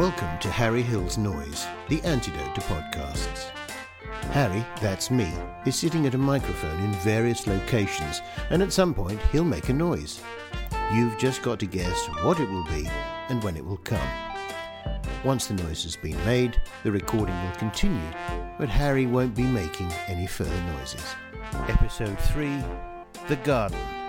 Welcome to Harry Hill's Noise, the antidote to podcasts. Harry, that's me, is sitting at a microphone in various locations, and at some point he'll make a noise. You've just got to guess what it will be and when it will come. Once the noise has been made, the recording will continue, but Harry won't be making any further noises. Episode 3 The Garden.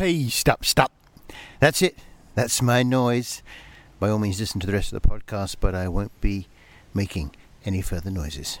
Please stop, stop. That's it. That's my noise. By all means, listen to the rest of the podcast, but I won't be making any further noises.